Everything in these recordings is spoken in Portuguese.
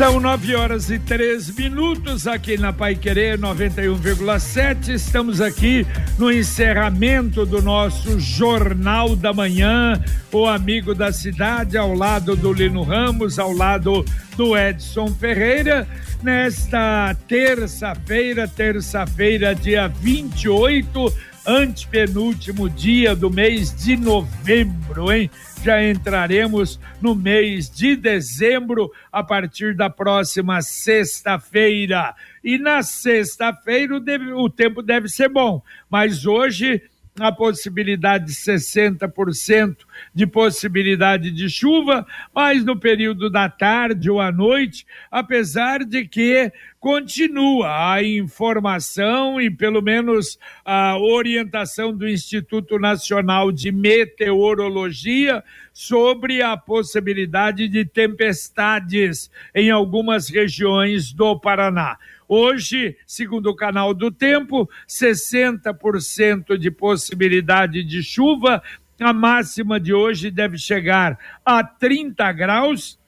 São nove horas e três minutos aqui na Pai Querer 91,7. Estamos aqui no encerramento do nosso Jornal da Manhã, o amigo da cidade, ao lado do Lino Ramos, ao lado do Edson Ferreira. Nesta terça-feira, terça-feira, dia 28, antepenúltimo dia do mês de novembro, hein? Já entraremos no mês de dezembro a partir da próxima sexta-feira. E na sexta-feira o, o, tempo deve ser bom, mas hoje a possibilidade de 60% de possibilidade de chuva, mas no período da tarde ou à noite, apesar de que continua a informação e pelo menos a orientação do Instituto Nacional de Meteorologia sobre a possibilidade de tempestades em algumas regiões do Paraná. Hoje, segundo o canal do tempo, 60% de possibilidade de chuva. A máxima de hoje deve chegar a 30 graus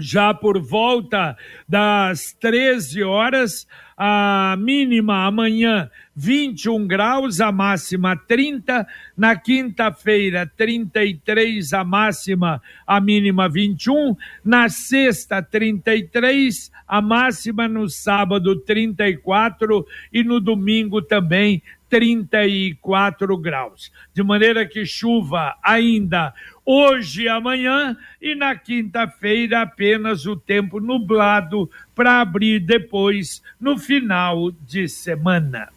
já por volta das 13 horas, a mínima amanhã 21 graus, a máxima 30, na quinta-feira 33, a máxima, a mínima 21, na sexta 33, a máxima no sábado 34 e no domingo também 34 graus. De maneira que chuva ainda hoje amanhã, e na quinta-feira apenas o tempo nublado para abrir depois no final de semana.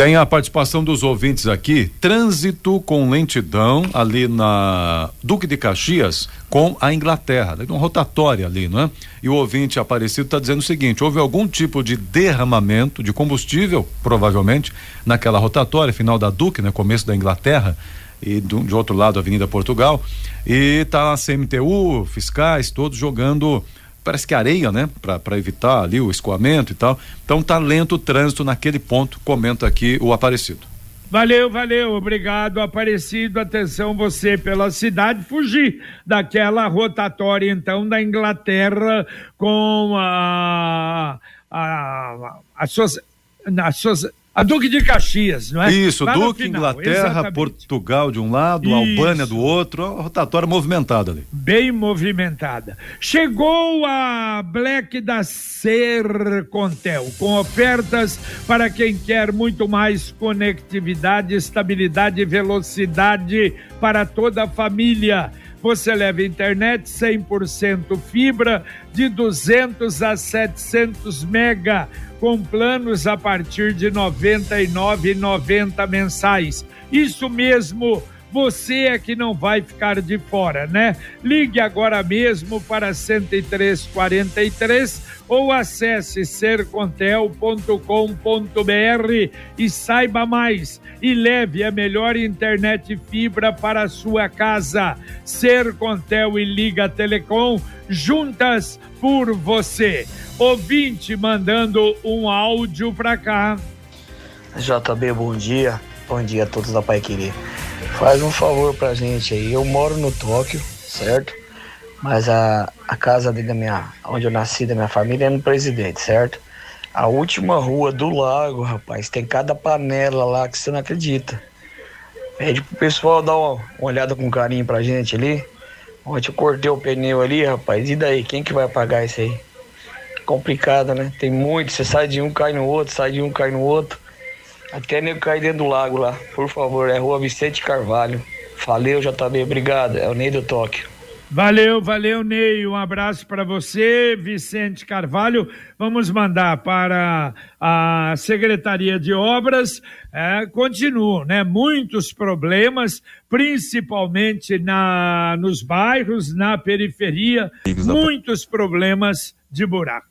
Tem a participação dos ouvintes aqui. Trânsito com lentidão ali na Duque de Caxias com a Inglaterra. Uma rotatória ali, não é? E o ouvinte Aparecido está dizendo o seguinte: houve algum tipo de derramamento de combustível, provavelmente, naquela rotatória, final da Duque, né? Começo da Inglaterra e do, de outro lado Avenida Portugal e tá a CMTU, fiscais, todos jogando parece que areia, né, para evitar ali o escoamento e tal. Então tá lento o trânsito naquele ponto, comenta aqui o Aparecido. Valeu, valeu, obrigado, Aparecido. Atenção, você pela cidade, fugir daquela rotatória, então, da Inglaterra com a. a, a, a, a, a a Duque de Caxias, não é? Isso, Lá Duque, Inglaterra, exatamente. Portugal de um lado, Isso. Albânia do outro, rotatória movimentada ali. Bem movimentada. Chegou a Black da Sercontel, com ofertas para quem quer muito mais conectividade, estabilidade e velocidade para toda a família. Você leva internet 100% fibra de 200 a 700 mega com planos a partir de R$ 99,90 mensais. Isso mesmo você é que não vai ficar de fora, né? Ligue agora mesmo para 10343 ou acesse sercontel.com.br e saiba mais e leve a melhor internet fibra para a sua casa. Sercontel e Liga Telecom juntas por você. Ouvinte mandando um áudio para cá. JB, bom dia. Bom dia a todos da Pai Querer. Faz um favor pra gente aí. Eu moro no Tóquio, certo? Mas a, a casa da minha, onde eu nasci, da minha família, é no Presidente, certo? A última rua do lago, rapaz, tem cada panela lá que você não acredita. Pede pro pessoal dar uma, uma olhada com carinho pra gente ali. Ontem eu cortei o pneu ali, rapaz. E daí? Quem que vai pagar isso aí? Complicado, né? Tem muito. Você sai de um, cai no outro, sai de um, cai no outro. Até nem cair dentro do lago lá. Por favor, é rua Vicente Carvalho. Valeu, JB, obrigado. É o Ney do Tóquio. Valeu, valeu, Ney. Um abraço para você, Vicente Carvalho. Vamos mandar para a Secretaria de Obras. É, continuam, né? Muitos problemas, principalmente na, nos bairros, na periferia. Muitos problemas de buraco.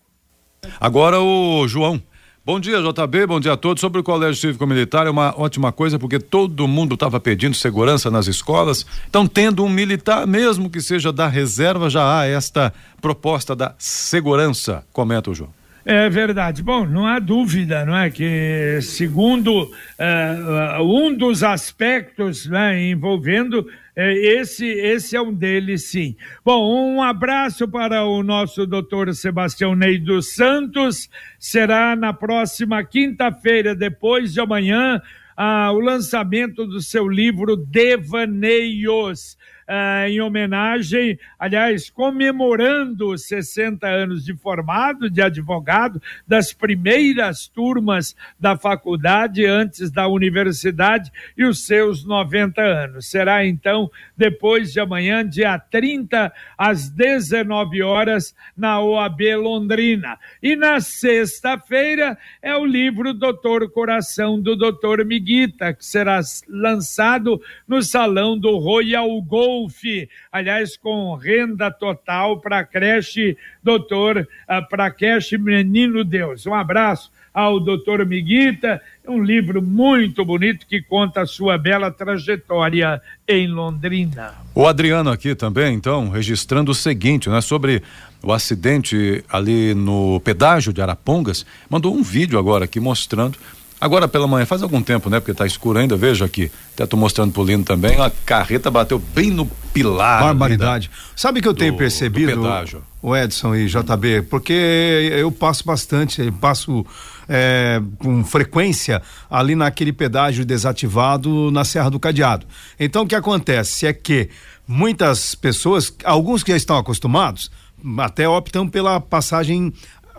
Agora o João. Bom dia, JB, bom dia a todos. Sobre o Colégio Cívico Militar, é uma ótima coisa porque todo mundo estava pedindo segurança nas escolas. Então, tendo um militar, mesmo que seja da reserva, já há esta proposta da segurança, comenta o João. É verdade. Bom, não há dúvida, não é que segundo uh, um dos aspectos né, envolvendo é, esse, esse é um deles, sim. Bom, um abraço para o nosso doutor Sebastião Ney dos Santos. Será na próxima quinta-feira, depois de amanhã, ah, o lançamento do seu livro Devaneios uh, em homenagem, aliás, comemorando 60 anos de formado, de advogado, das primeiras turmas da faculdade antes da universidade e os seus 90 anos. Será então depois de amanhã, dia 30, às 19 horas, na OAB Londrina. E na sexta-feira é o livro Doutor Coração do Doutor Miguita, que será lançado no Salão do Royal Gol Golf, aliás, com renda total para a creche doutor, ah, para a creche Menino Deus. Um abraço ao doutor Miguita, um livro muito bonito que conta a sua bela trajetória em Londrina. O Adriano aqui também, então, registrando o seguinte, né, sobre o acidente ali no pedágio de Arapongas, mandou um vídeo agora aqui mostrando Agora pela manhã, faz algum tempo, né? Porque tá escuro ainda, veja aqui. Até tô mostrando pro Lino também. A carreta bateu bem no pilar. Barbaridade. Sabe que eu do, tenho percebido, o Edson e JB? Porque eu passo bastante, eu passo é, com frequência ali naquele pedágio desativado na Serra do Cadeado. Então o que acontece é que muitas pessoas, alguns que já estão acostumados, até optam pela passagem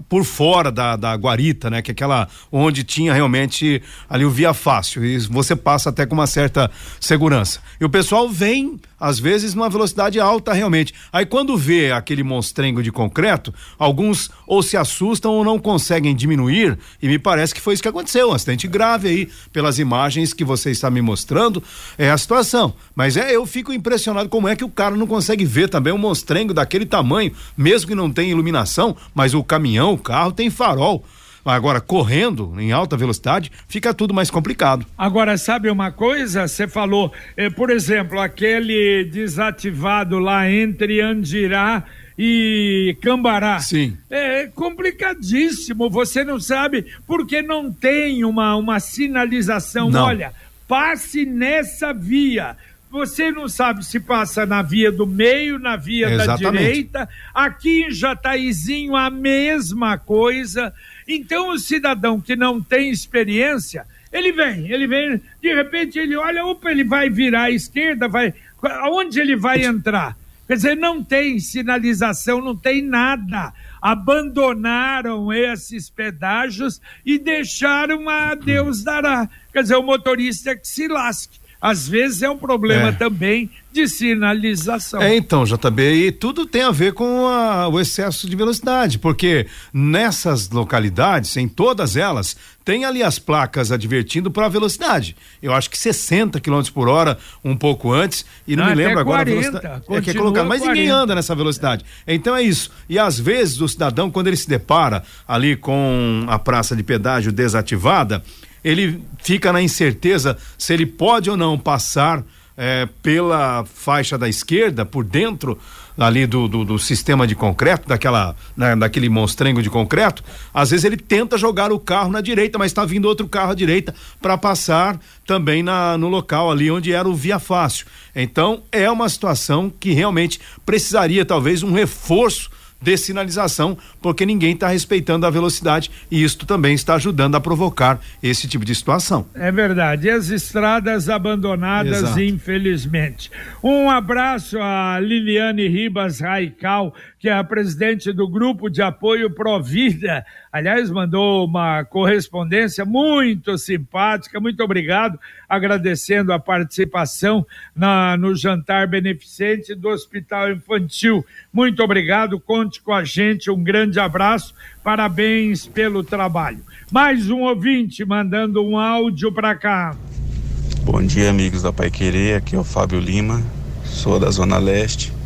por fora da, da guarita, né? Que é aquela onde tinha realmente ali o via fácil e você passa até com uma certa segurança. E o pessoal vem às vezes numa velocidade alta realmente. Aí quando vê aquele monstrengo de concreto, alguns ou se assustam ou não conseguem diminuir e me parece que foi isso que aconteceu, um acidente grave aí pelas imagens que você está me mostrando, é a situação. Mas é, eu fico impressionado como é que o cara não consegue ver também um monstrengo daquele tamanho, mesmo que não tenha iluminação, mas o caminhão, o carro tem farol. Agora, correndo em alta velocidade, fica tudo mais complicado. Agora, sabe uma coisa? Você falou, eh, por exemplo, aquele desativado lá entre Andirá e Cambará. Sim. É complicadíssimo. Você não sabe porque não tem uma, uma sinalização. Não. Olha, passe nessa via. Você não sabe se passa na via do meio, na via Exatamente. da direita. Aqui em Jataizinho, a mesma coisa. Então, o cidadão que não tem experiência, ele vem, ele vem, de repente ele olha, opa, ele vai virar à esquerda, vai. Aonde ele vai entrar? Quer dizer, não tem sinalização, não tem nada. Abandonaram esses pedágios e deixaram a Deus dará. Quer dizer, o motorista que se lasque às vezes é um problema é. também de sinalização. É, então, JB, e tudo tem a ver com a, o excesso de velocidade, porque nessas localidades, em todas elas, tem ali as placas advertindo para a velocidade. Eu acho que 60 km por hora, um pouco antes, e não, não me lembro agora 40, a velocidade. É que é colocado, mas 40. ninguém anda nessa velocidade. Então é isso. E às vezes o cidadão, quando ele se depara ali com a praça de pedágio desativada, ele fica na incerteza se ele pode ou não passar é, pela faixa da esquerda, por dentro ali do, do, do sistema de concreto, daquela, né, daquele monstrengo de concreto, às vezes ele tenta jogar o carro na direita, mas está vindo outro carro à direita para passar também na, no local ali onde era o via fácil. Então é uma situação que realmente precisaria talvez um reforço de sinalização, porque ninguém está respeitando a velocidade e isto também está ajudando a provocar esse tipo de situação. É verdade. E as estradas abandonadas, Exato. infelizmente. Um abraço a Liliane Ribas Raical, que é a presidente do grupo de apoio Provida. Aliás, mandou uma correspondência muito simpática. Muito obrigado, agradecendo a participação na, no jantar beneficente do Hospital Infantil. Muito obrigado, conte com a gente. Um grande abraço, parabéns pelo trabalho. Mais um ouvinte mandando um áudio para cá. Bom dia, amigos da Pai Querer. Aqui é o Fábio Lima, sou da Zona Leste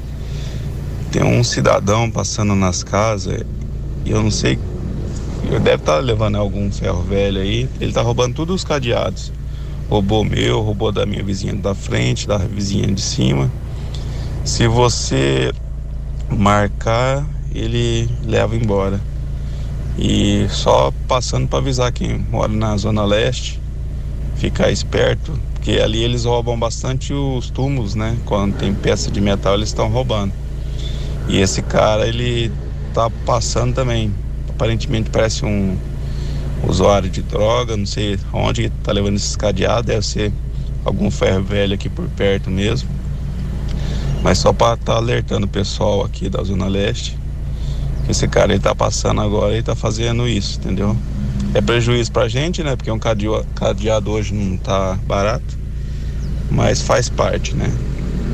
tem um cidadão passando nas casas e eu não sei, eu deve estar tá levando algum ferro velho aí, ele tá roubando todos os cadeados. Roubou meu, roubou da minha vizinha da frente, da vizinha de cima. Se você marcar, ele leva embora. E só passando para avisar quem mora na Zona Leste, ficar esperto, porque ali eles roubam bastante os túmulos, né? Quando tem peça de metal, eles estão roubando. E esse cara, ele tá passando também. Aparentemente parece um usuário de droga, não sei onde tá levando esses cadeados, deve ser algum ferro velho aqui por perto mesmo. Mas só para estar tá alertando o pessoal aqui da Zona Leste, que esse cara ele tá passando agora e tá fazendo isso, entendeu? É prejuízo pra gente, né? Porque um cadeado, cadeado hoje não tá barato, mas faz parte, né?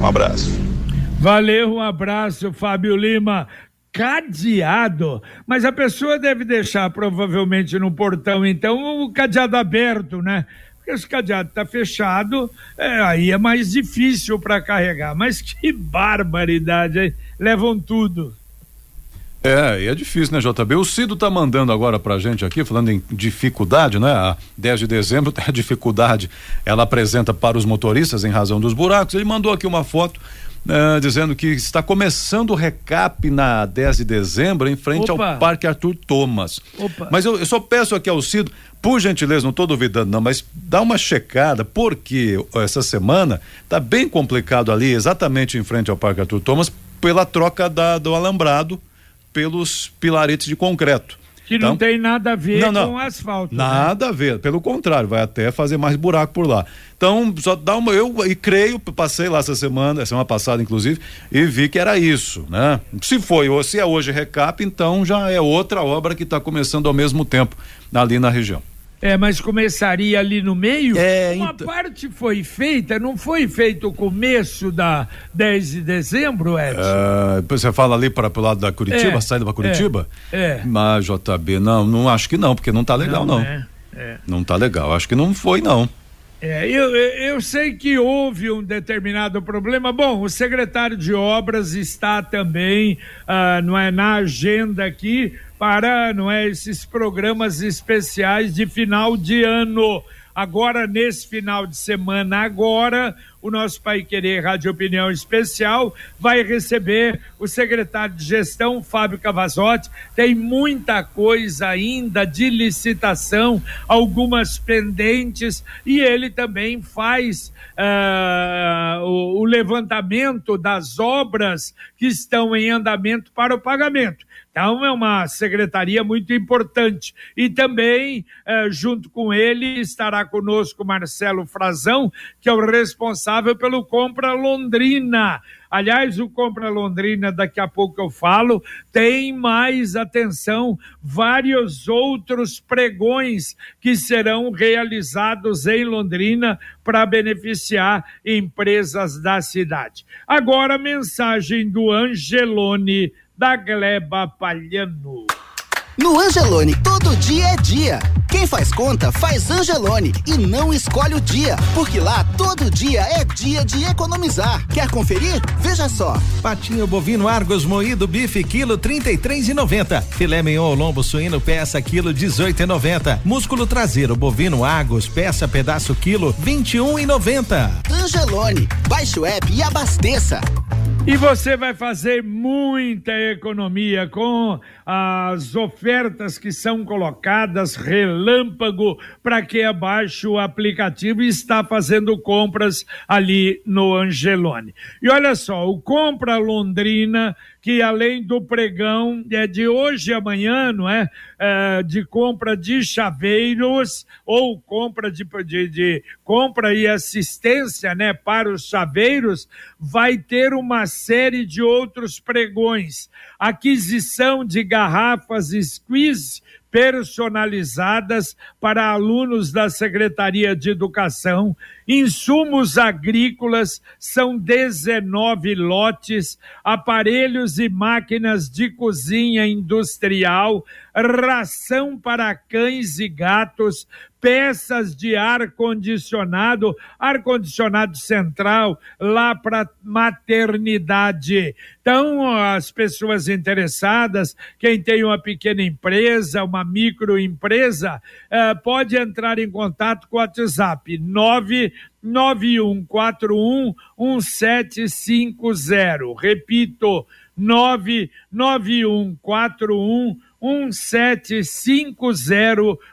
Um abraço. Valeu, um abraço, Fábio Lima cadeado, mas a pessoa deve deixar provavelmente no portão, então, o cadeado aberto, né? Porque se o cadeado está fechado, é, aí é mais difícil para carregar. Mas que barbaridade, hein? levam tudo. É, e é difícil, né, JB? O Cido tá mandando agora pra gente aqui, falando em dificuldade, né? A 10 de dezembro a dificuldade, ela apresenta para os motoristas em razão dos buracos. Ele mandou aqui uma foto Uh, dizendo que está começando o recap na 10 de dezembro em frente Opa. ao Parque Arthur Thomas. Opa. Mas eu, eu, só peço aqui ao Cido, por gentileza, não estou duvidando não, mas dá uma checada, porque essa semana está bem complicado ali, exatamente em frente ao Parque Arthur Thomas, pela troca da, do alambrado pelos pilaretes de concreto. Que então, não tem nada a ver não, não, com asfalto. Né? Nada né? a ver, pelo contrário, vai até fazer mais buraco por lá. Então, só dá uma. Eu e creio, passei lá essa semana, semana passada, inclusive, e vi que era isso, né? Se foi, ou se é hoje recap, então já é outra obra que está começando ao mesmo tempo ali na região. É, mas começaria ali no meio? É, Uma então... parte foi feita, não foi feito o começo da 10 de dezembro, Edson? É, você fala ali para o lado da Curitiba, é, saída para Curitiba? É, é. Mas, JB, não, não acho que não, porque não tá legal, não. Não, é, é. não tá legal, acho que não foi, não. É, eu, eu sei que houve um determinado problema. Bom, o secretário de obras está também, uh, não é, na agenda aqui para, não é, esses programas especiais de final de ano. Agora, nesse final de semana, agora, o nosso Pai Querer Rádio Opinião Especial vai receber o secretário de gestão, Fábio Cavazotti. Tem muita coisa ainda de licitação, algumas pendentes, e ele também faz uh, o, o levantamento das obras que estão em andamento para o pagamento. Então, é uma secretaria muito importante. E também, eh, junto com ele, estará conosco Marcelo Frazão, que é o responsável pelo Compra Londrina. Aliás, o Compra Londrina, daqui a pouco eu falo, tem mais atenção, vários outros pregões que serão realizados em Londrina para beneficiar empresas da cidade. Agora, mensagem do Angelone da Gleba Palhano. No Angelone, todo dia é dia. Quem faz conta, faz Angelone e não escolhe o dia, porque lá todo dia é dia de economizar. Quer conferir? Veja só. Patinho bovino Argos moído bife quilo 33,90. Filé mignon lombo suíno peça quilo 18,90. Músculo traseiro bovino Argos peça pedaço quilo 21,90. Angelone, baixe o app e abasteça. E você vai fazer muita economia com as ofertas que são colocadas relâmpago para quem abaixe o aplicativo e está fazendo compras ali no Angelone. E olha só, o Compra Londrina que além do pregão é de hoje e amanhã, não é? é de compra de chaveiros ou compra de, de, de, compra e assistência, né, para os chaveiros, vai ter uma série de outros pregões. Aquisição de garrafas squeeze personalizadas para alunos da Secretaria de Educação. Insumos agrícolas são 19 lotes, aparelhos e máquinas de cozinha industrial, ração para cães e gatos, peças de ar-condicionado, ar-condicionado central, lá para maternidade. Então, as pessoas interessadas, quem tem uma pequena empresa, uma microempresa, eh, pode entrar em contato com o WhatsApp 99141 1750. Repito, 99141 1750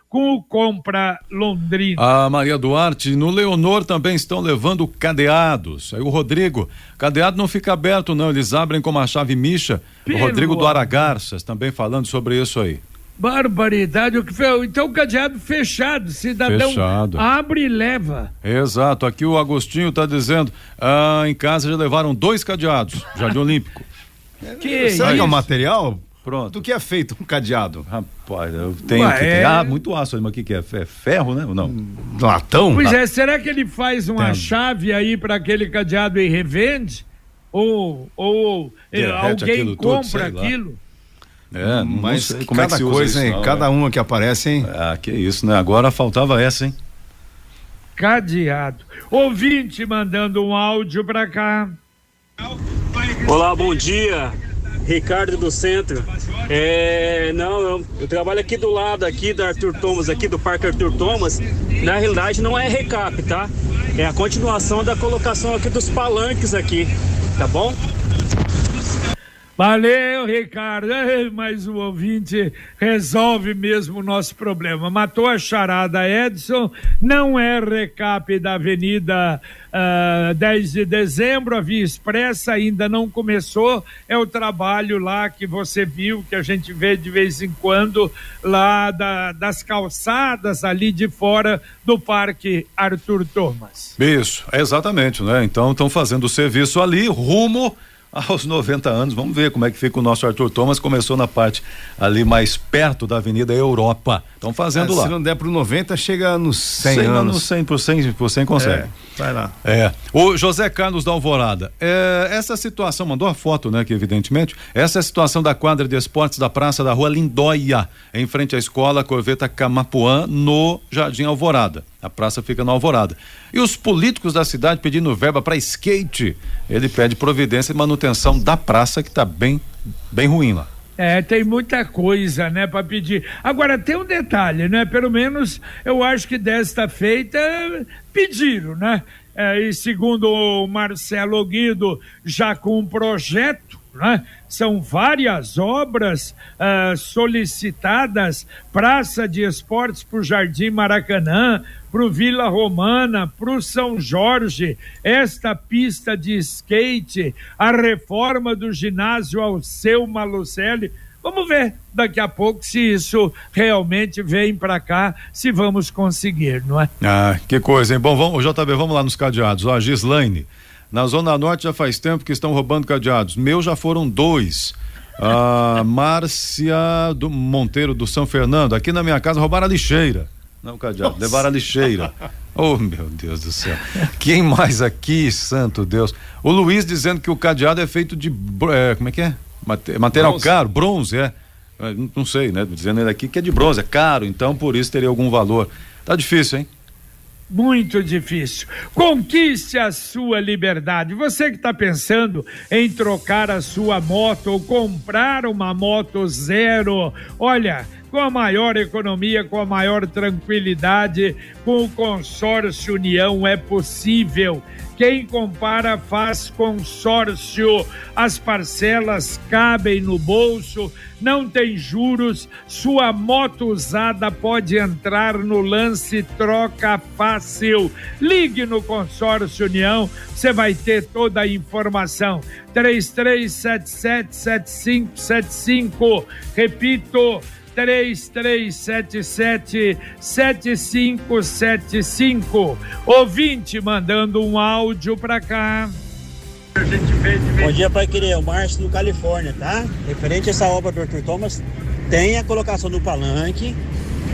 com o Compra Londrina. A Maria Duarte, no Leonor também estão levando cadeados. Aí o Rodrigo, cadeado não fica aberto não, eles abrem com uma chave micha. Pelo o Rodrigo do Aragarças também falando sobre isso aí. Barbaridade, o que foi? Então o cadeado fechado, cidadão fechado. abre e leva. Exato, aqui o Agostinho está dizendo, ah, em casa já levaram dois cadeados, Jardim Olímpico. Que Será que é o material? Pronto. Do que é feito um cadeado? Rapaz, eu tenho Ué, que é... Ah, muito aço, mas o que, que é? é? Ferro, né? Ou não? Latão? Pois é, será que ele faz uma Tem. chave aí para aquele cadeado e revende? Ou, ou alguém compra tudo, aquilo? É, mas sei, como cada é que coisa, hein? Não, cada é. uma que aparece, hein? Ah, que isso, né? Agora faltava essa, hein? Cadeado. Ouvinte mandando um áudio para cá. Olá, bom dia. Ricardo do Centro. É, não, eu, eu, trabalho aqui do lado aqui do Arthur Thomas, aqui do Parque Arthur Thomas. Na realidade não é recap, tá? É a continuação da colocação aqui dos palanques aqui, tá bom? Valeu, Ricardo. Mas o ouvinte resolve mesmo o nosso problema. Matou a charada Edson, não é recap da Avenida uh, ah, 10 de dezembro, a Via Expressa ainda não começou. É o trabalho lá que você viu, que a gente vê de vez em quando, lá da, das calçadas ali de fora do Parque Arthur Thomas. Isso, exatamente, né? Então estão fazendo o serviço ali, rumo aos 90 anos. Vamos ver como é que fica o nosso Arthur Thomas. Começou na parte ali mais perto da Avenida Europa. Estão fazendo é, lá. Se não der para o 90, chega nos 100 chega anos. No 100 por 100, por 100 consegue. É, vai lá. É. O José Carlos da Alvorada. É, essa situação, mandou a foto, né, que evidentemente, essa é a situação da quadra de esportes da Praça da Rua Lindóia, em frente à escola Corveta Camapuã, no Jardim Alvorada. A praça fica na Alvorada. E os políticos da cidade pedindo verba para skate. Ele pede providência e manutenção da praça que está bem, bem ruim lá. É, tem muita coisa, né, para pedir. Agora, tem um detalhe, né? Pelo menos eu acho que desta feita pediram, né? É, e segundo o Marcelo Guido, já com um projeto né? São várias obras uh, solicitadas, Praça de Esportes para o Jardim Maracanã, para o Vila Romana, para o São Jorge, esta pista de skate, a reforma do ginásio Alceu Malucelli. Vamos ver daqui a pouco se isso realmente vem para cá, se vamos conseguir, não é? Ah, que coisa, hein? Bom, vamos, JB, vamos lá nos cadeados. Ó, a Gislaine na Zona Norte já faz tempo que estão roubando cadeados. Meus já foram dois. A Márcia do Monteiro do São Fernando, aqui na minha casa roubaram a lixeira. Não cadeado, Nossa. levaram a lixeira. Oh, meu Deus do céu. Quem mais aqui, santo Deus? O Luiz dizendo que o cadeado é feito de. É, como é que é? Material bronze. caro, bronze, é. é. Não sei, né? Dizendo ele aqui que é de bronze, é caro, então por isso teria algum valor. Tá difícil, hein? muito difícil. Conquiste a sua liberdade. Você que está pensando em trocar a sua moto ou comprar uma moto zero, olha com a maior economia, com a maior tranquilidade, com o consórcio União é possível. Quem compara faz consórcio. As parcelas cabem no bolso, não tem juros. Sua moto usada pode entrar no lance troca fácil. Ligue no consórcio União, você vai ter toda a informação. 33777575. Repito, 3377 7575. Ouvinte mandando um áudio para cá. Bom dia, Pai Querer. O Márcio do Califórnia, tá? Referente a essa obra do Arthur Thomas, tem a colocação do palanque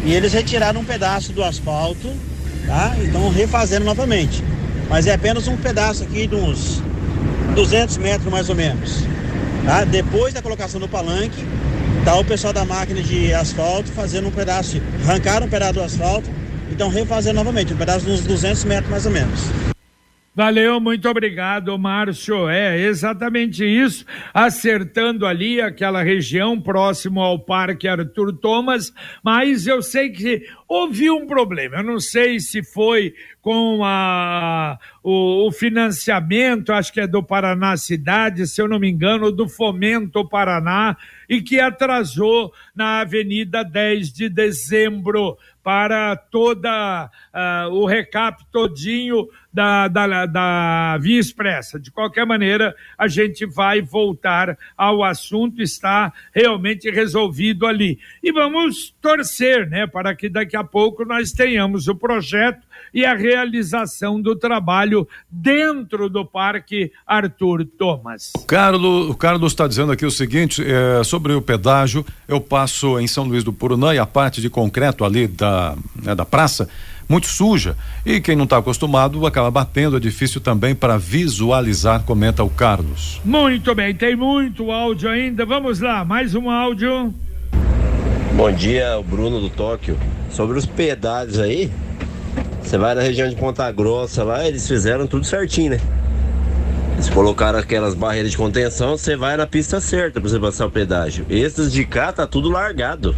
e eles retiraram um pedaço do asfalto, tá? E estão refazendo novamente. Mas é apenas um pedaço aqui de uns 200 metros mais ou menos. Tá? Depois da colocação do palanque, Tá o pessoal da máquina de asfalto fazendo um pedaço, arrancaram um pedaço do asfalto e estão refazendo novamente, um pedaço de uns 200 metros mais ou menos. Valeu, muito obrigado, Márcio. É exatamente isso, acertando ali aquela região próximo ao Parque Arthur Thomas, mas eu sei que houve um problema. Eu não sei se foi com a, o, o, financiamento, acho que é do Paraná Cidade, se eu não me engano, do Fomento Paraná, e que atrasou na Avenida 10 de Dezembro para toda uh, o recap todinho da, da, da Via Expressa. De qualquer maneira, a gente vai voltar ao assunto, está realmente resolvido ali. E vamos torcer, né, para que daqui a pouco nós tenhamos o projeto e a realização do trabalho dentro do Parque Arthur Thomas. O Carlos, o Carlos está dizendo aqui o seguinte, é, sobre o pedágio, eu passo em São Luís do Purunã e a parte de concreto ali da, né, da praça, muito suja. E quem não está acostumado acaba batendo, é difícil também para visualizar, comenta o Carlos. Muito bem, tem muito áudio ainda. Vamos lá, mais um áudio. Bom dia, o Bruno do Tóquio. Sobre os pedágios aí, você vai na região de Ponta Grossa lá, eles fizeram tudo certinho, né? Eles colocaram aquelas barreiras de contenção, você vai na pista certa pra você passar o pedágio. Esses de cá tá tudo largado.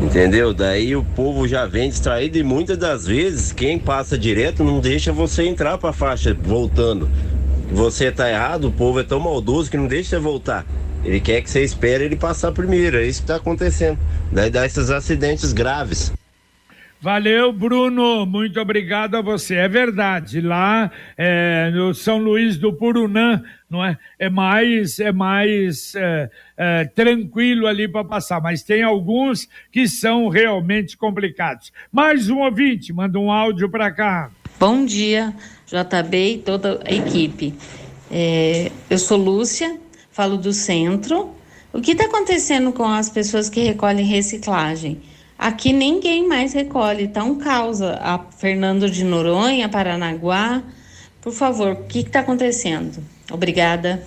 Entendeu? Daí o povo já vem distraído e muitas das vezes quem passa direto não deixa você entrar pra faixa voltando. Você tá errado, o povo é tão maldoso que não deixa você voltar. Ele quer que você espere ele passar primeiro, é isso que tá acontecendo. Daí dá esses acidentes graves. Valeu, Bruno. Muito obrigado a você. É verdade. Lá é, no São Luís do Purunã, não é? É mais, é mais é, é, tranquilo ali para passar, mas tem alguns que são realmente complicados. Mais um ouvinte, manda um áudio para cá. Bom dia, JB e toda a equipe. É, eu sou Lúcia, falo do centro. O que está acontecendo com as pessoas que recolhem reciclagem? Aqui ninguém mais recolhe, tá um causa. A Fernando de Noronha, Paranaguá. Por favor, o que está acontecendo? Obrigada.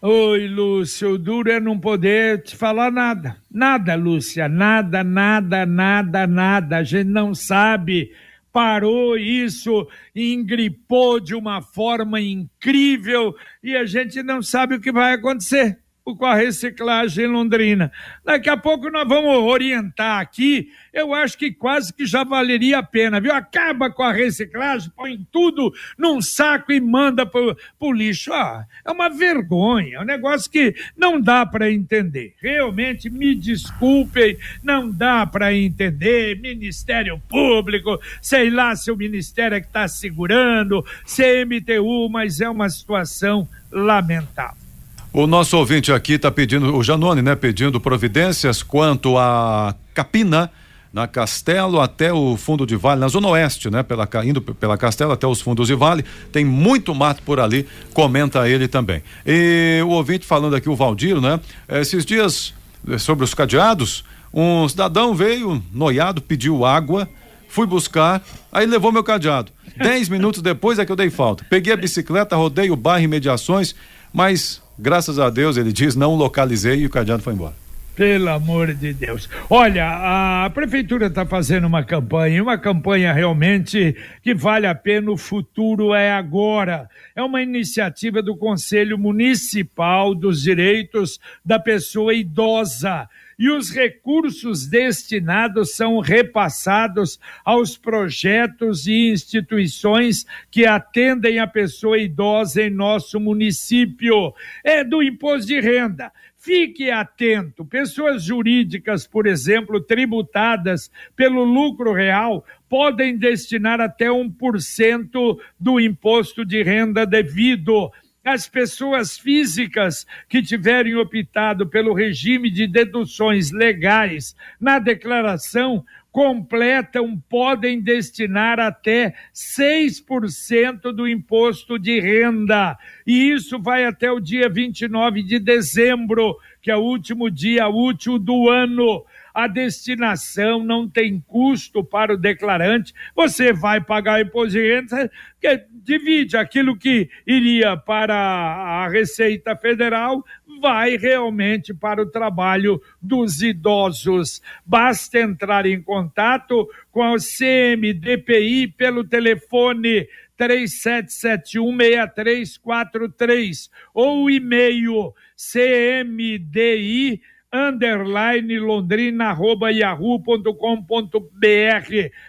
Oi, Lúcia, o duro é não poder te falar nada. Nada, Lúcia, nada, nada, nada, nada. A gente não sabe. Parou isso, engripou de uma forma incrível e a gente não sabe o que vai acontecer com a reciclagem em Londrina. Daqui a pouco nós vamos orientar aqui, eu acho que quase que já valeria a pena, viu? Acaba com a reciclagem, põe tudo num saco e manda pro, pro lixo. Ah, é uma vergonha, é um negócio que não dá para entender. Realmente, me desculpem, não dá para entender. Ministério Público, sei lá se o Ministério é que está segurando, CMTU, mas é uma situação lamentável. O nosso ouvinte aqui está pedindo, o Janone, né, pedindo providências quanto a Capina, na Castelo até o fundo de vale, na zona oeste, né? Pela, indo pela Castelo até os fundos de vale, tem muito mato por ali, comenta ele também. E o ouvinte falando aqui, o Valdir, né? Esses dias, eh, sobre os cadeados, um cidadão veio noiado, pediu água, fui buscar, aí levou meu cadeado. Dez minutos depois é que eu dei falta. Peguei a bicicleta, rodei o bairro Imediações, mas Graças a Deus, ele diz, não localizei e o cadeado foi embora. Pelo amor de Deus. Olha, a prefeitura está fazendo uma campanha, uma campanha realmente que vale a pena, o futuro é agora. É uma iniciativa do Conselho Municipal dos Direitos da Pessoa Idosa e os recursos destinados são repassados aos projetos e instituições que atendem a pessoa idosa em nosso município. É do imposto de renda. Fique atento. Pessoas jurídicas, por exemplo, tributadas pelo lucro real, podem destinar até 1% do imposto de renda devido as pessoas físicas que tiverem optado pelo regime de deduções legais na declaração completam podem destinar até 6% do imposto de renda. E isso vai até o dia 29 de dezembro, que é o último dia útil do ano a destinação não tem custo para o declarante, você vai pagar imposto de renda, que divide aquilo que iria para a Receita Federal, vai realmente para o trabalho dos idosos. Basta entrar em contato com a CMDPI pelo telefone 37716343 ou e-mail cmdi underline londrina arroba yahoo.com.br.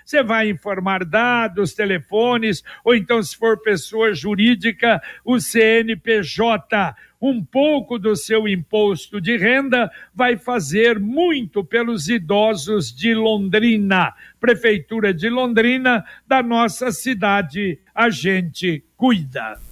Você vai informar dados, telefones, ou então, se for pessoa jurídica, o CNPJ. Um pouco do seu imposto de renda vai fazer muito pelos idosos de Londrina. Prefeitura de Londrina, da nossa cidade, a gente cuida.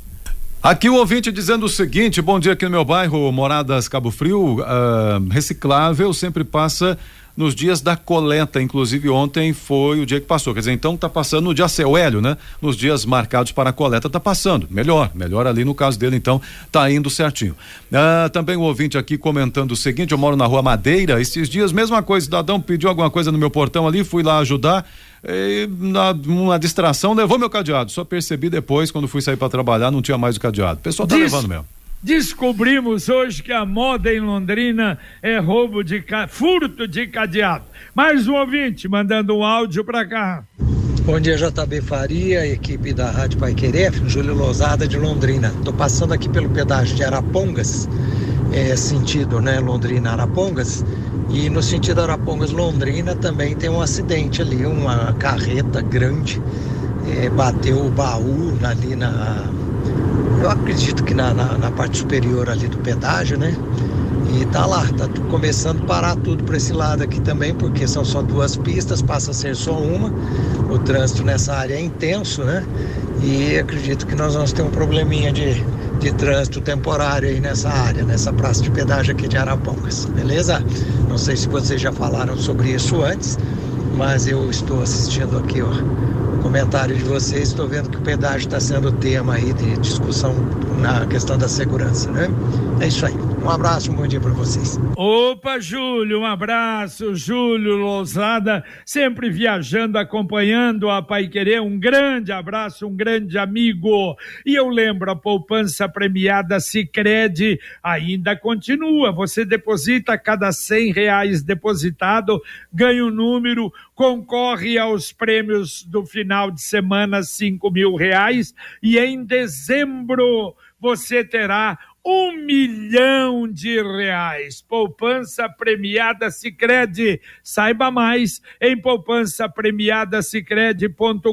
Aqui o ouvinte dizendo o seguinte: bom dia aqui no meu bairro, Moradas Cabo Frio, uh, reciclável sempre passa nos dias da coleta, inclusive ontem foi o dia que passou, quer dizer, então tá passando no dia seu Hélio, né? Nos dias marcados para a coleta tá passando, melhor, melhor ali no caso dele, então tá indo certinho. Ah, também o ouvinte aqui comentando o seguinte, eu moro na rua Madeira, esses dias mesma coisa, cidadão pediu alguma coisa no meu portão ali, fui lá ajudar, e, na, uma distração levou meu cadeado, só percebi depois quando fui sair para trabalhar não tinha mais o cadeado, o pessoal tá Diz... levando mesmo. Descobrimos hoje que a moda em Londrina é roubo de furto de cadeado. Mais um ouvinte mandando um áudio para cá. Bom dia, JB Faria, equipe da Rádio Pai Querer, Júlio Lozada de Londrina. Estou passando aqui pelo pedágio de Arapongas, é, sentido né, Londrina-Arapongas, e no sentido Arapongas-Londrina também tem um acidente ali, uma carreta grande é, bateu o baú ali na eu acredito que na, na, na, parte superior ali do pedágio, né? E tá lá, tá começando a parar tudo para esse lado aqui também, porque são só duas pistas, passa a ser só uma. O trânsito nessa área é intenso, né? E acredito que nós vamos ter um probleminha de, de trânsito temporário aí nessa área, nessa praça de pedágio aqui de Arapongas, beleza? Não sei se vocês já falaram sobre isso antes, mas eu estou assistindo aqui, ó comentário de vocês, estou vendo que o pedágio está sendo tema aí de discussão na questão da segurança, né? É isso aí. Um abraço, um bom dia para vocês. Opa, Júlio, um abraço, Júlio Lousada, sempre viajando, acompanhando a Pai Querer. Um grande abraço, um grande amigo. E eu lembro, a poupança premiada Sicredi ainda continua. Você deposita cada cem reais depositado, ganha um número, concorre aos prêmios do final de semana, cinco mil reais. E em dezembro você terá um milhão de reais. Poupança premiada Sicredi. Saiba mais em poupança premiada Sicredi.com.br.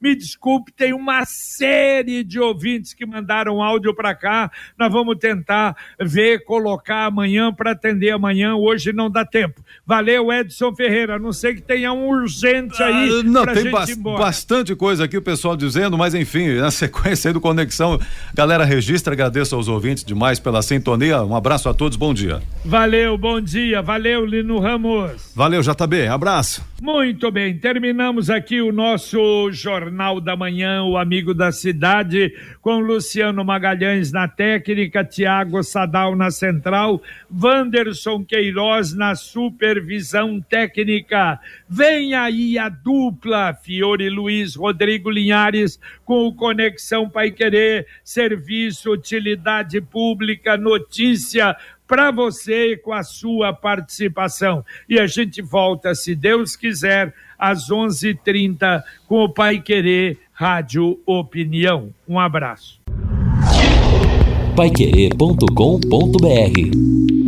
Me desculpe, tem uma série de ouvintes que mandaram áudio para cá. Nós vamos tentar ver, colocar amanhã para atender amanhã. Hoje não dá tempo. Valeu, Edson Ferreira. Não sei que tenha um urgente aí. Ah, não, tem ba bastante coisa aqui o pessoal dizendo, mas enfim, na sequência aí do Conexão, galera registra registra, agradeço aos ouvintes demais pela sintonia. Um abraço a todos, bom dia. Valeu, bom dia. Valeu, Lino Ramos. Valeu, JB. Abraço. Muito bem, terminamos aqui o nosso Jornal da Manhã, o Amigo da Cidade, com Luciano Magalhães na técnica, Tiago Sadal na central, Wanderson Queiroz na supervisão técnica. Vem aí a dupla, Fiore Luiz, Rodrigo Linhares, com o Conexão Pai Querer, utilidade pública, notícia para você com a sua participação. E a gente volta, se Deus quiser, às 11:30 com o Pai Querer Rádio Opinião. Um abraço. Paiquerê.com.br